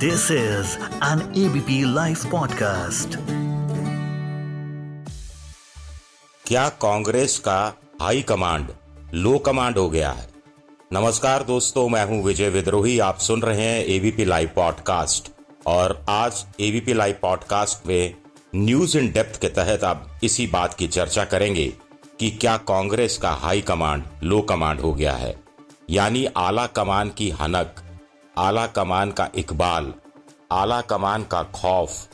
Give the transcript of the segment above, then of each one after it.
This is an ABP Life podcast. क्या कांग्रेस का high command, लो command हो गया है? नमस्कार दोस्तों, मैं हूँ विजय विद्रोही। आप सुन रहे हैं एबीपी लाइव पॉडकास्ट और आज एबीपी लाइव पॉडकास्ट में न्यूज़ इन डेप्थ के तहत आप इसी बात की चर्चा करेंगे कि क्या कांग्रेस का हाई कमांड, लो कमांड हो गया है? यानी आला कमान की हनक आला कमान का इकबाल, आला कमान का खौफ,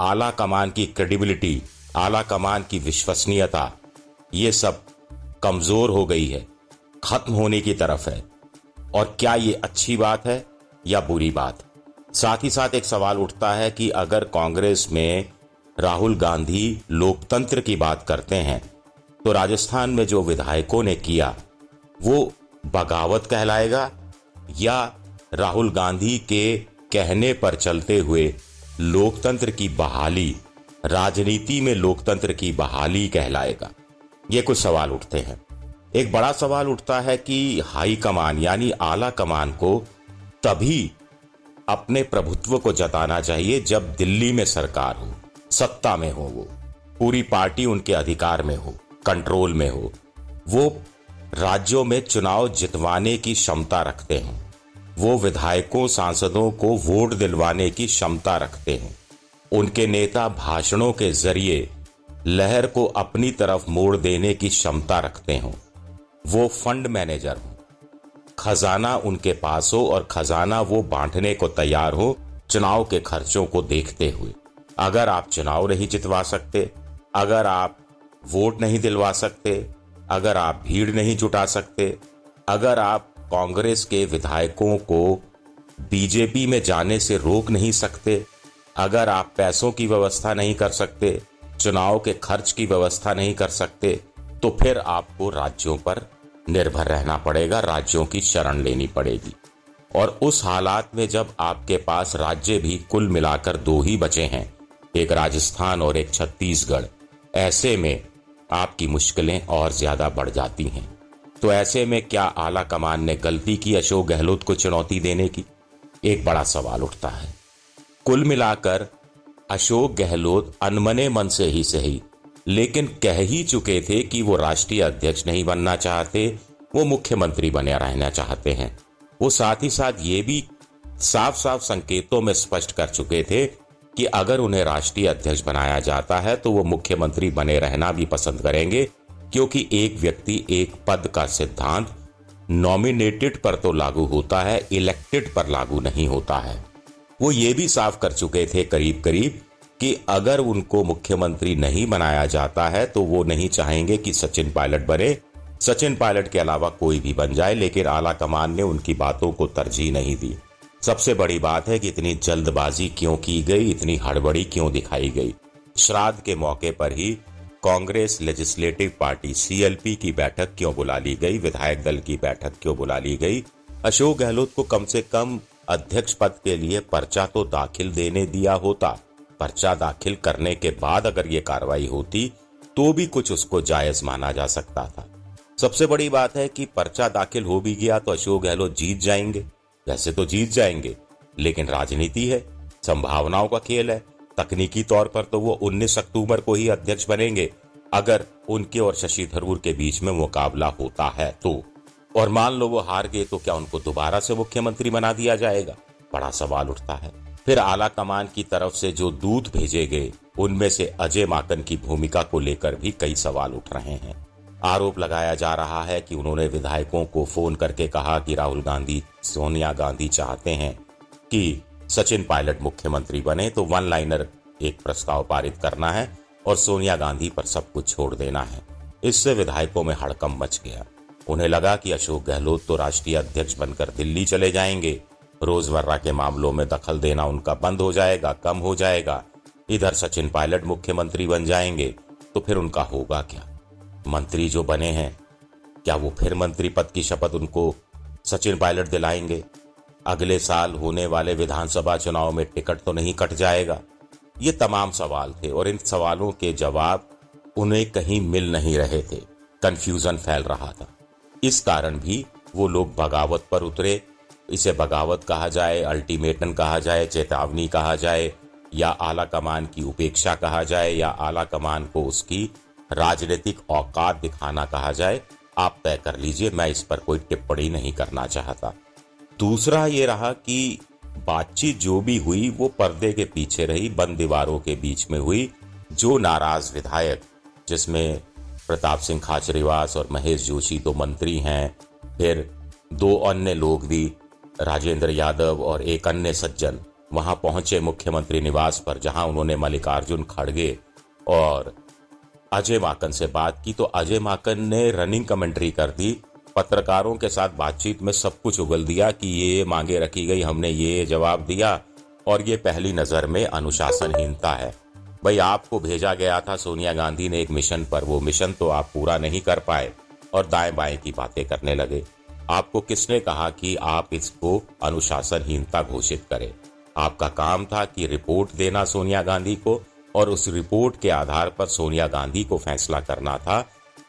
आला कमान की क्रेडिबिलिटी आला कमान की विश्वसनीयता, ये सब कमज़ोर हो गई है, खत्म होने की तरफ़ है। और क्या ये अच्छी बात है या बुरी बात? साथ ही साथ एक सवाल उठता है कि अगर कांग्रेस में राहुल गांधी लोकतंत्र की बात करते हैं तो राजस्थान में जो विधायकों ने किया, वो बगावत कहलाएगा या राहुल गांधी के कहने पर चलते हुए लोकतंत्र की बहाली, राजनीति में लोकतंत्र की बहाली कहलाएगा। ये कुछ सवाल उठते हैं। एक बड़ा सवाल उठता है कि हाई कमान यानी आला कमान को तभी अपने प्रभुत्व को जताना चाहिए जब दिल्ली में सरकार हो, सत्ता में हो वो, पूरी पार्टी उनके अधिकार में हो, कंट्रोल में हो, वो राज्यों में चुनाव जितवाने की क्षमता रखते हैं। वो विधायकों, सांसदों को वोट दिलवाने की क्षमता रखते हैं। उनके नेता भाषणों के ज़रिए लहर को अपनी तरफ़ मोड़ देने की क्षमता रखते हो। वो फंड मैनेजर हो। खजाना उनके पास हो और खजाना वो बांटने को तैयार हो, चुनाव के खर्चों को देखते हुए। अगर आप चुनाव नहीं जितवा सकते, अगर आप वोट नहीं दिलवा सकते, अगर आप भीड़ नहीं जुटा सकते, अगर आप कांग्रेस के विधायकों को बीजेपी में जाने से रोक नहीं सकते। अगर आप पैसों की व्यवस्था नहीं कर सकते, चुनाव के खर्च की व्यवस्था नहीं कर सकते तो फिर आपको राज्यों पर निर्भर रहना पड़ेगा, राज्यों की शरण लेनी पड़ेगी। और उस हालात में जब आपके पास राज्य भी कुल मिलाकर दो ही बचे हैं, एक राजस्थान और एक छत्तीसगढ़, ऐसे में आपकी मुश्किलें और ज़्यादा बढ़ जाती हैं। तो ऐसे में क्या आला कमान ने गलती की अशोक गहलोत को चुनौती देने की? एक बड़ा सवाल उठता है। कुल मिलाकर, अशोक गहलोत अनमने मन से ही सही, लेकिन कह ही चुके थे कि वो राष्ट्रीय अध्यक्ष नहीं बनना चाहते, वो मुख्यमंत्री बने रहना चाहते हैं। वो साथ ही साथ ये भी साफ़ साफ़ संकेतों में स्पष्ट कर चुके थे कि अगर उन्हें राष्ट्रीय अध्यक्ष बनाया जाता है तो वो मुख्यमंत्री बने रहना भी पसंद करेंगे क्योंकि एक व्यक्ति एक पद का सिद्धांत नॉमिनेटेड पर तो लागू होता है इलेक्टेड पर लागू नहीं होता है। वो ये भी साफ़ कर चुके थे करीब करीब कि अगर उनको मुख्यमंत्री नहीं बनाया जाता है तो वो नहीं चाहेंगे कि सचिन पायलट बने। सचिन पायलट के अलावा कोई भी बन जाए, लेकिन आला कमान ने उनकी बातों को तरजीह नहीं दी। सबसे बड़ी बात है कि इतनी जल्दबाजी क्यों की गई, इतनी हड़बड़ी क्यों दिखाई गई? श्राद्ध के मौके पर ही कांग्रेस लेजिस्लेटिव पार्टी सीएलपी की बैठक क्यों बुला ली गई? विधायक दल की बैठक क्यों बुला ली गई? अशोक गहलोत को कम से कम अध्यक्ष पद के लिए पर्चा तो दाखिल देने दिया होता। पर्चा दाखिल करने के बाद अगर ये कार्रवाई होती तो भी कुछ उसको जायज़ माना जा सकता था। सबसे बड़ी बात है कि पर्चा दाखिल हो भी गया तो अशोक गहलोत जीत जाएँगे। वैसे तो जीत जाएँगे, लेकिन राजनीति है, संभावनाओं का खेल है। तकनीकी तौर पर तो वो 19 अक्टूबर को ही अध्यक्ष बनेंगे। अगर उनके और शशि थरूर के बीच में मुकाबला होता है तो। और मान लो वो हार गए तो क्या उनको दोबारा से मुख्यमंत्री बना दिया जाएगा? बड़ा सवाल उठता है। फिर आला कमान की तरफ़ से जो दूध भेजे गए, उनमें से अजय माकन की भूमिका को लेकर भी कई सवाल उठ रहे हैं। आरोप लगाया जा रहा है कि उन्होंने विधायकों को फ़ोन करके कहा कि राहुल गांधी, सोनिया गांधी चाहते हैं कि सचिन पायलट मुख्यमंत्री बने तो वन लाइनर एक प्रस्ताव पारित करना है और सोनिया गांधी पर सब कुछ छोड़ देना है। इससे विधायकों में हड़कम मच गया। उन्हें लगा कि अशोक गहलोत तो राष्ट्रीय अध्यक्ष बनकर दिल्ली चले जाएँगे। रोज़मर्रा के मामलों में दखल देना उनका बंद हो जाएगा, कम हो जाएगा। इधर सचिन पायलट मुख्यमंत्री बन जाएँगे तो फिर उनका होगा क्या? मंत्री जो बने हैं, क्या वो फिर मंत्री पद की शपथ उनको सचिन पायलट दिलाएँगे? अगले साल होने वाले विधानसभा चुनाव में टिकट तो नहीं कट जाएगा। ये तमाम सवाल थे और इन सवालों के जवाब उन्हें कहीं मिल नहीं रहे थे। कंफ्यूजन फैल रहा था। इस कारण भी वो लोग बगावत पर उतरे। इसे बगावत कहा जाए, अल्टीमेटम कहा जाए, चेतावनी कहा जाए, या आला कमान की उपेक्षा कहा जाए, या आला कमान को उसकी राजनीतिक औकात दिखाना कहा जाए, आप तय कर लीजिए, मैं इस पर कोई टिप्पणी नहीं करना चाहता। दूसरा ये रहा कि बातचीत जो भी हुई, वो पर्दे के पीछे रही, बंद दीवारों के बीच में हुई, जो नाराज़ विधायक, जिसमें प्रताप सिंह खाचरीवास और महेश जोशी तो मंत्री हैं, फिर दो अन्य लोग भी, राजेंद्र यादव और एक अन्य सज्जन, वहाँ पहुँचे मुख्यमंत्री निवास पर, जहाँ उन्होंने मल्लिकार्जुन खड़गे और अजय माकन से बात की। तो अजय माकन ने रनिंग कमेंट्री कर दी पत्रकारों के साथ बातचीत में सब कुछ उगल दिया कि ये मांगे रखी गई, हमने ये जवाब दिया और ये पहली नज़र में अनुशासनहीनता है। भाई, आपको भेजा गया था, सोनिया गांधी ने एक मिशन पर, वो मिशन तो आप पूरा नहीं कर पाए और दाएँ बाएँ की बातें करने लगे। आपको किसने कहा कि आप इसको अनुशासनहीनता घोषित करें? आपका काम था कि रिपोर्ट देना सोनिया गांधी को और उस रिपोर्ट के आधार पर सोनिया गांधी को फैसला करना था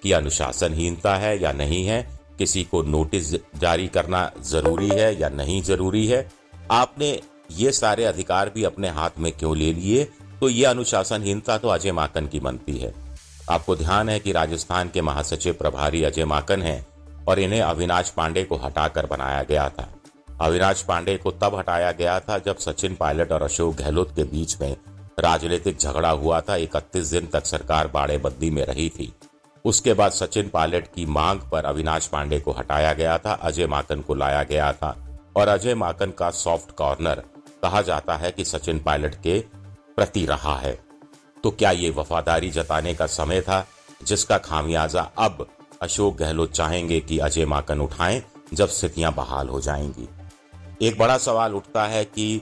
कि अनुशासनहीनता है या नहीं है। किसी को नोटिस जारी करना ज़रूरी है या नहीं ज़रूरी है, आपने ये सारे अधिकार भी अपने हाथ में क्यों ले लिए? तो ये अनुशासनहीनता तो अजय माकन की बनती है। आपको ध्यान है कि राजस्थान के महासचिव प्रभारी अजय माकन हैं और इन्हें अविनाश पांडे को हटाकर बनाया गया था। अविनाश पांडे को तब हटाया गया था जब सचिन पायलट और अशोक गहलोत के बीच में राजनीतिक झगड़ा हुआ था। इकतीस दिन तक सरकार बाड़ेबंदी में रही थी। उसके बाद सचिन पायलट की मांग पर अविनाश पांडे को हटाया गया था, अजय माकन को लाया गया था और अजय माकन का सॉफ्ट कॉर्नर कहा जाता है कि सचिन पायलट के प्रति रहा है। तो क्या ये वफादारी जताने का समय था, जिसका खामियाजा अब अशोक गहलोत चाहेंगे कि अजय माकन उठाएँ जब स्थितियाँ बहाल हो जाएँगी? एक बड़ा सवाल उठता है कि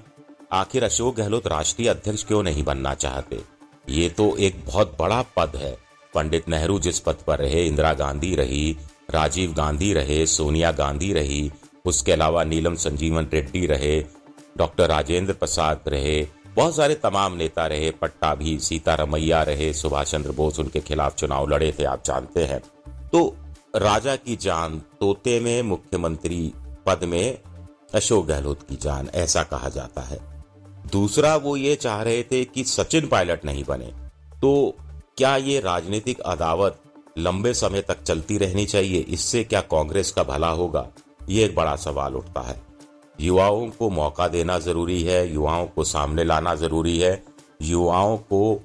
आखिर अशोक गहलोत राष्ट्रीय अध्यक्ष क्यों नहीं बनना चाहते? ये तो एक बहुत बड़ा पद है। पंडित नेहरू जिस पद पर रहे, इंदिरा गांधी रही, राजीव गांधी रहे, सोनिया गांधी रही, उसके अलावा नीलम संजीवन रेड्डी रहे, डॉक्टर राजेंद्र प्रसाद रहे, बहुत सारे तमाम नेता रहे, पट्टा भी, सीतारमैया रहे, सुभाष चंद्र बोस उनके खिलाफ चुनाव लड़े थे, आप जानते हैं। तो राजा की जान, तोते में मुख्यमंत्री पद में अशोक गहलोत की जान, ऐसा कहा जाता है। दूसरा वो ये चाह रहे थे कि सचिन पायलट नहीं बने। तो क्या ये राजनीतिक अदावत लंबे समय तक चलती रहनी चाहिए? इससे क्या कांग्रेस का भला होगा? ये एक बड़ा सवाल उठता है। युवाओं को मौका देना ज़रूरी है, युवाओं को सामने लाना ज़रूरी है, युवाओं को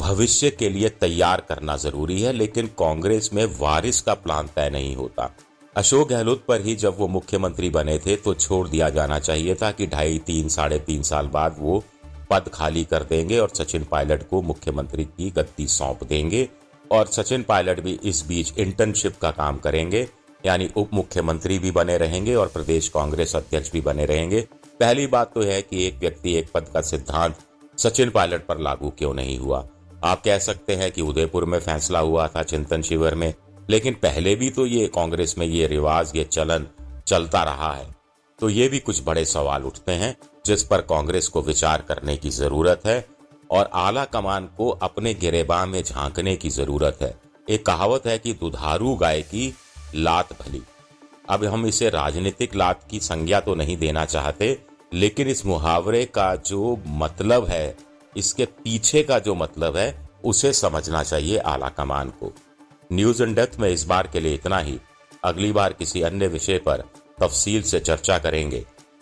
भविष्य के लिए तैयार करना ज़रूरी है, लेकिन कांग्रेस में वारिस का प्लान तय नहीं होता। अशोक गहलोत पर ही जब वो मुख्यमंत्री बने थे तो छोड़ दिया जाना चाहिए था कि ढाई, तीन, साढ़े तीन साल बाद वो पद खाली कर देंगे और सचिन पायलट को मुख्यमंत्री की गद्दी सौंप देंगे और सचिन पायलट भी इस बीच इंटर्नशिप का काम करेंगे, यानी उप मुख्यमंत्री भी बने रहेंगे और प्रदेश कांग्रेस अध्यक्ष भी बने रहेंगे। पहली बात तो है कि एक व्यक्ति एक पद का सिद्धांत सचिन पायलट पर लागू क्यों नहीं हुआ? आप कह सकते हैं कि उदयपुर में फैसला हुआ था चिंतन शिविर में, लेकिन पहले भी तो ये कांग्रेस में ये रिवाज, ये चलन चलता रहा है। तो ये भी कुछ बड़े सवाल उठते हैं। जिस पर कांग्रेस को विचार करने की ज़रूरत है और आला कमान को अपने गिरेबा में झांकने की ज़रूरत है। एक कहावत है कि दुधारू गाय की लात भली। अब हम इसे राजनीतिक लात की संज्ञा तो नहीं देना चाहते, लेकिन इस मुहावरे का जो मतलब है, इसके पीछे का जो मतलब है, उसे समझना चाहिए आला कमान को। न्यूज़ एंड डेप्थ में इस बार के लिए इतना ही। अगली बार किसी अन्य विषय पर तफसील से चर्चा करेंगे।